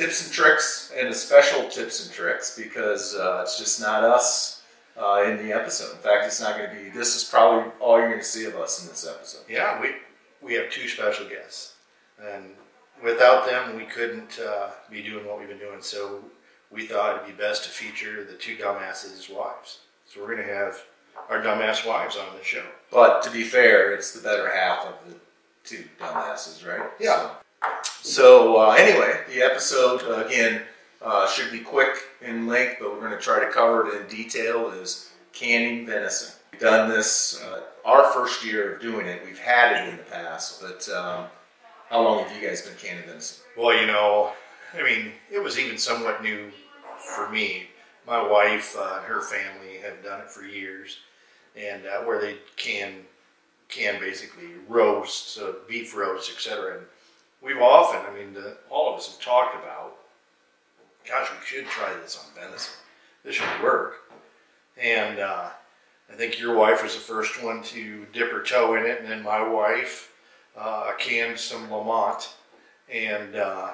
tips and tricks and a special tips and tricks because uh, it's just not us uh, in the episode. In fact, it's not going to be. This is probably all you're going to see of us in this episode. Yeah, we we have two special guests, and without them, we couldn't uh, be doing what we've been doing. So we thought it'd be best to feature the two dumbasses' wives. So we're going to have our dumbass wives on the show. But to be fair, it's the better half of the two dumbasses, right? Yeah. So, so uh, anyway, the episode uh, again uh, should be quick in length, but we're going to try to cover it in detail. Is canning venison. We've done this uh, our first year of doing it. We've had it in the past, but um, how long have you guys been canning venison? Well, you know, I mean, it was even somewhat new for me. My wife uh, and her family have done it for years, and uh, where they can can basically roast, so beef roast, etc. We've often, I mean, the, all of us have talked about, gosh, we should try this on venison. This should work. And uh, I think your wife was the first one to dip her toe in it, and then my wife uh, canned some Lamont, and uh,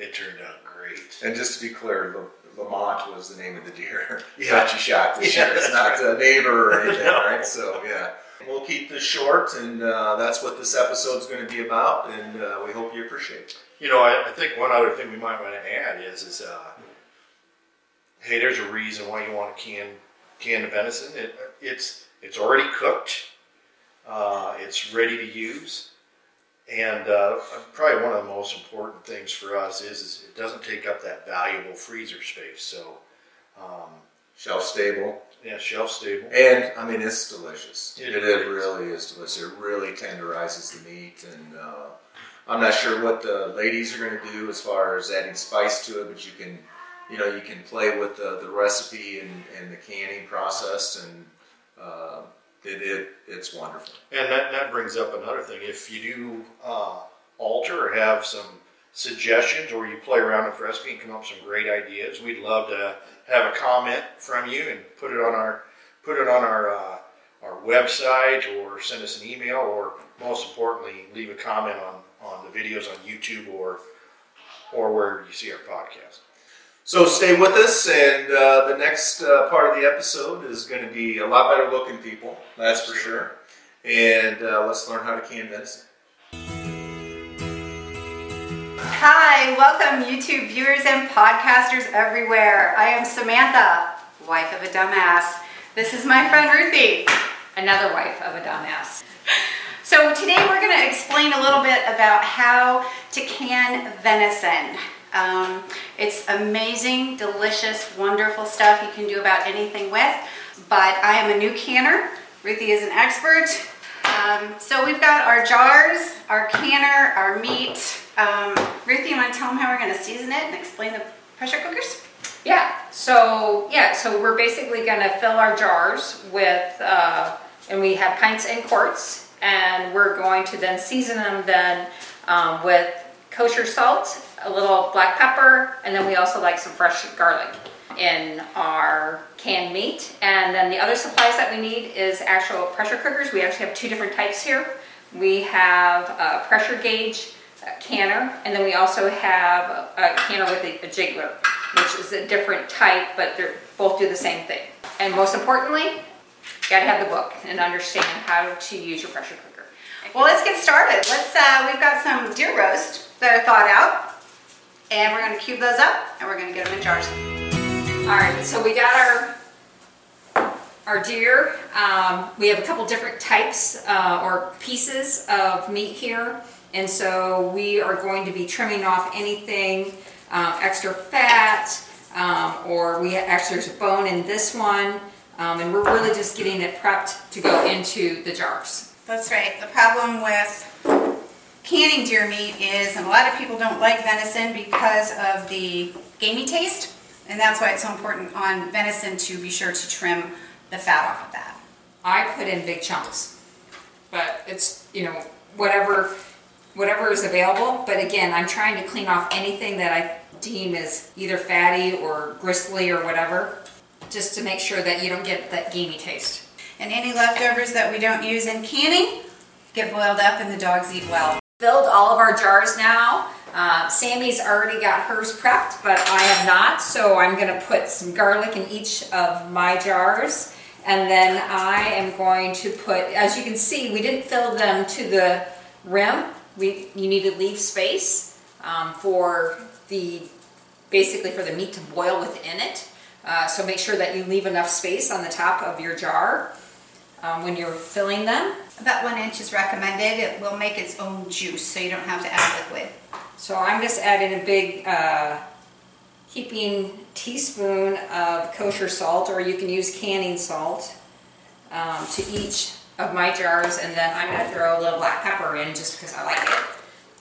it turned out great. And just to be clear, the Lamont was the name of the deer Yeah. that you shot this Yeah, year. It's not a neighbor or anything, No. right? So yeah, we'll keep this short, and uh, that's what this episode's going to be about. And uh, we hope you appreciate it. You know, I, I think one other thing we might want to add is, is uh, hey, there's a reason why you want to can can the venison. It, it's it's already cooked. Uh, it's ready to use, and uh, probably one of the most important things for us is, is it doesn't take up that valuable freezer space. So, um, Shelf stable, yeah, shelf stable. and I mean it's delicious. It It, really it really is delicious. It really tenderizes the meat, and uh, I'm not sure what the ladies are going to do as far as adding spice to it, but you can, you know, you can play with the, the recipe and, and the canning process, and uh, it, it it's wonderful. And that, that brings up another thing. If you do uh, alter or have some suggestions or you play around with recipe and come up with some great ideas, we'd love to have a comment from you and put it on our put it on our uh, our website or send us an email or most importantly leave a comment on, on the videos on YouTube or or where you see our podcast. So stay with us, and uh, the next uh, part of the episode is going to be a lot better looking people, that's for sure. And uh, let's learn how to can venison. Hi, welcome YouTube viewers and podcasters everywhere. I am Samantha, wife of a dumbass. This is my friend Ruthie, another wife of a dumbass. So today we're going to explain a little bit about how to can venison. Um, it's amazing, delicious, wonderful stuff you can do about anything with, but I am a new canner. Ruthie is an expert. Um, so we've got our jars, our canner, our meat. Um, Ruthie, you want to tell them how we're going to season it and explain the pressure cookers? Yeah, so yeah, so we're basically gonna fill our jars with, uh, and we have pints and quarts, and we're going to then season them then um, with kosher salt, a little black pepper, and then we also like some fresh garlic in our canned meat. And then the other supplies that we need is actual pressure cookers. We actually have two different types here. We have a pressure gauge a canner, and then we also have a canner with a, a jiggler, which is a different type, but they both do the same thing. And most importantly, you gotta have the book and understand how to use your pressure cooker. Well, let's get started. Let's. Uh, we've got some deer roast that are thawed out, and we're going to cube those up, and we're going to get them in jars. All right, so we got our our deer. Um, we have a couple different types uh, or pieces of meat here, and so we are going to be trimming off anything um, extra fat, um, or we actually there's a bone in this one, um, and we're really just getting it prepped to go into the jars. That's right. The problem with canning deer meat is, and a lot of people don't like venison because of the gamey taste, and that's why it's so important on venison to be sure to trim the fat off of that. I put in big chunks, but it's you know whatever whatever is available. But again, I'm trying to clean off anything that I deem is either fatty or gristly or whatever, just to make sure that you don't get that gamey taste. And any leftovers that we don't use in canning get boiled up and the dogs eat well. Filled all of our jars now Uh, Sammy's already got hers prepped, but I have not, so I'm gonna put some garlic in each of my jars. And then I am going to put, as you can see, we didn't fill them to the rim. We, you need to leave space um, for the, basically for the meat to boil within it. Uh, so make sure that you leave enough space on the top of your jar um, when you're filling them. About one inch is recommended. It will make its own juice, so you don't have to add liquid. So I'm just adding a big uh, heaping teaspoon of kosher salt, or you can use canning salt, um, to each of my jars, and then I'm gonna throw a little black pepper in just because I like it.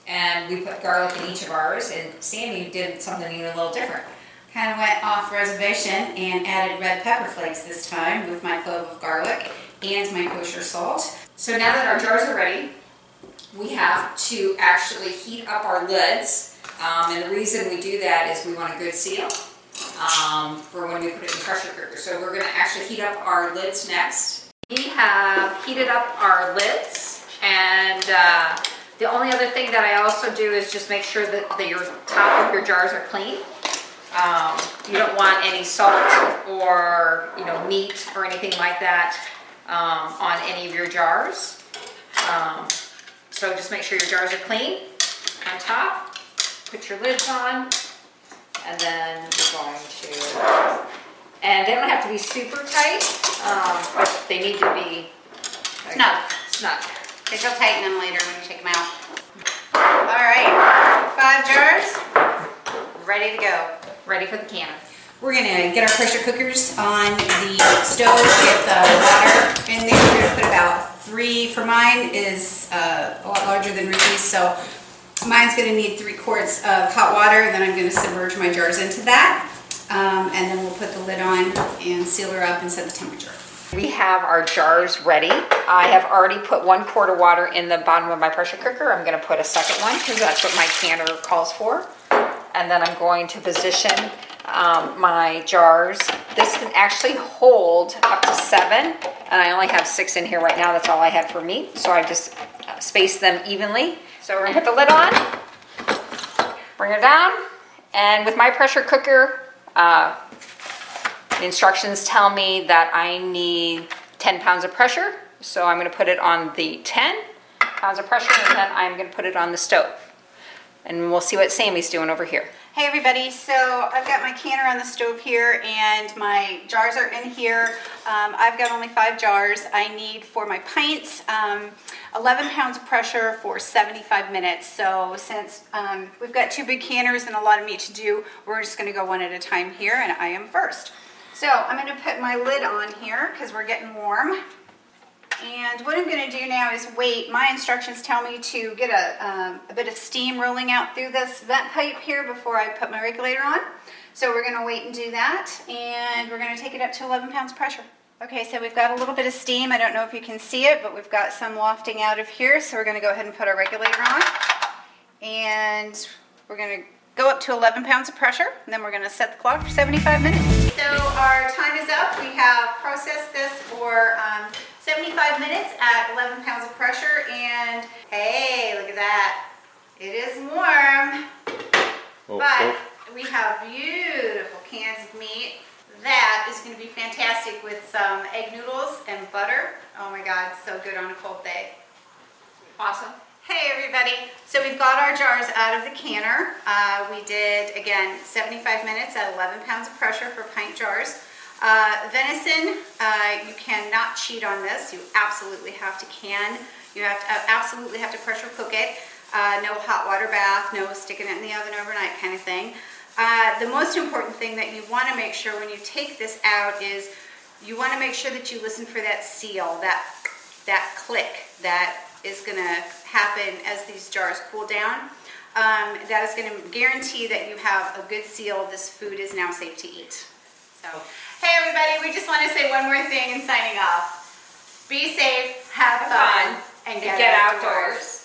And we put garlic in each of ours, and Sammy did something even a little different. Kind of went off reservation and added red pepper flakes this time with my clove of garlic and my kosher salt. So now that our jars are ready, we have to actually heat up our lids. Um, and the reason we do that is we want a good seal um, for when we put it in the pressure cooker. So we're gonna actually heat up our lids next. We have heated up our lids and uh, the only other thing that I also do is just make sure that the, your top of your jars are clean. Um, you don't want any salt or, you know, meat or anything like that um, on any of your jars. Um, so just make sure your jars are clean on top. Put your lids on, and then you're going to, and they don't have to be super tight, um, but they need to be Snug. snug. Because you'll tighten them later when you take them out. All right, five jars, ready to go. Ready for the cannon. We're gonna get our pressure cookers on the stove, get the water in there. We're gonna put about three, for mine is uh, a lot larger than Ruthie's, so mine's gonna need three quarts of hot water, and then I'm gonna submerge my jars into that. Um, and then we'll put the lid on and seal her up and set the temperature. We have our jars ready. I have already put one quart of water in the bottom of my pressure cooker. I'm gonna put a second one because that's what my canner calls for. And then I'm going to position um, my jars. This can actually hold up to seven, and I only have six in here right now. That's all I had for meat, so I just uh, spaced them evenly. So we're gonna put the lid on, bring it down, and with my pressure cooker, uh, the instructions tell me that I need 10 pounds of pressure, so I'm gonna put it on the 10 pounds of pressure, and then I'm gonna put it on the stove. And we'll see what Sammy's doing over here. Hey everybody, so I've got my canner on the stove here and my jars are in here. Um, I've got only five jars. I need for my pints um, 11 pounds of pressure for 75 minutes. So since um, we've got two big canners and a lot of meat to do, we're just gonna go one at a time here and I am first. So I'm gonna put my lid on here because we're getting warm. And what I'm going to do now is wait. My instructions tell me to get a, um, a bit of steam rolling out through this vent pipe here before I put my regulator on. So we're going to wait and do that. And we're going to take it up to 11 pounds pressure. Okay, so we've got a little bit of steam. I don't know if you can see it, but we've got some wafting out of here. So we're going to go ahead and put our regulator on. And we're going to go up to 11 pounds of pressure. And then we're going to set the clock for 75 minutes. So our time is up. We have processed this for um, 75 minutes at 11 pounds of pressure and hey, look at that. It is warm, Oh, but we have beautiful cans of meat. That is going to be fantastic with some egg noodles and butter. Oh my God, so good on a cold day. Awesome. Hey everybody, so we've got our jars out of the canner. Uh, we did, again, 75 minutes at 11 pounds of pressure for pint jars. Uh, venison, uh, you cannot cheat on this. You absolutely have to can. You have to uh, absolutely have to pressure cook it. Uh, no hot water bath, no sticking it in the oven overnight kind of thing. Uh, the most important thing that you want to make sure when you take this out is you want to make sure that you listen for that seal, that that click that is going to happen as these jars cool down. Um, that is going to guarantee that you have a good seal. This food is now safe to eat. So, hey everybody, we just want to say one more thing in signing off. Be safe, have fun, and get, Get outdoors. outdoors.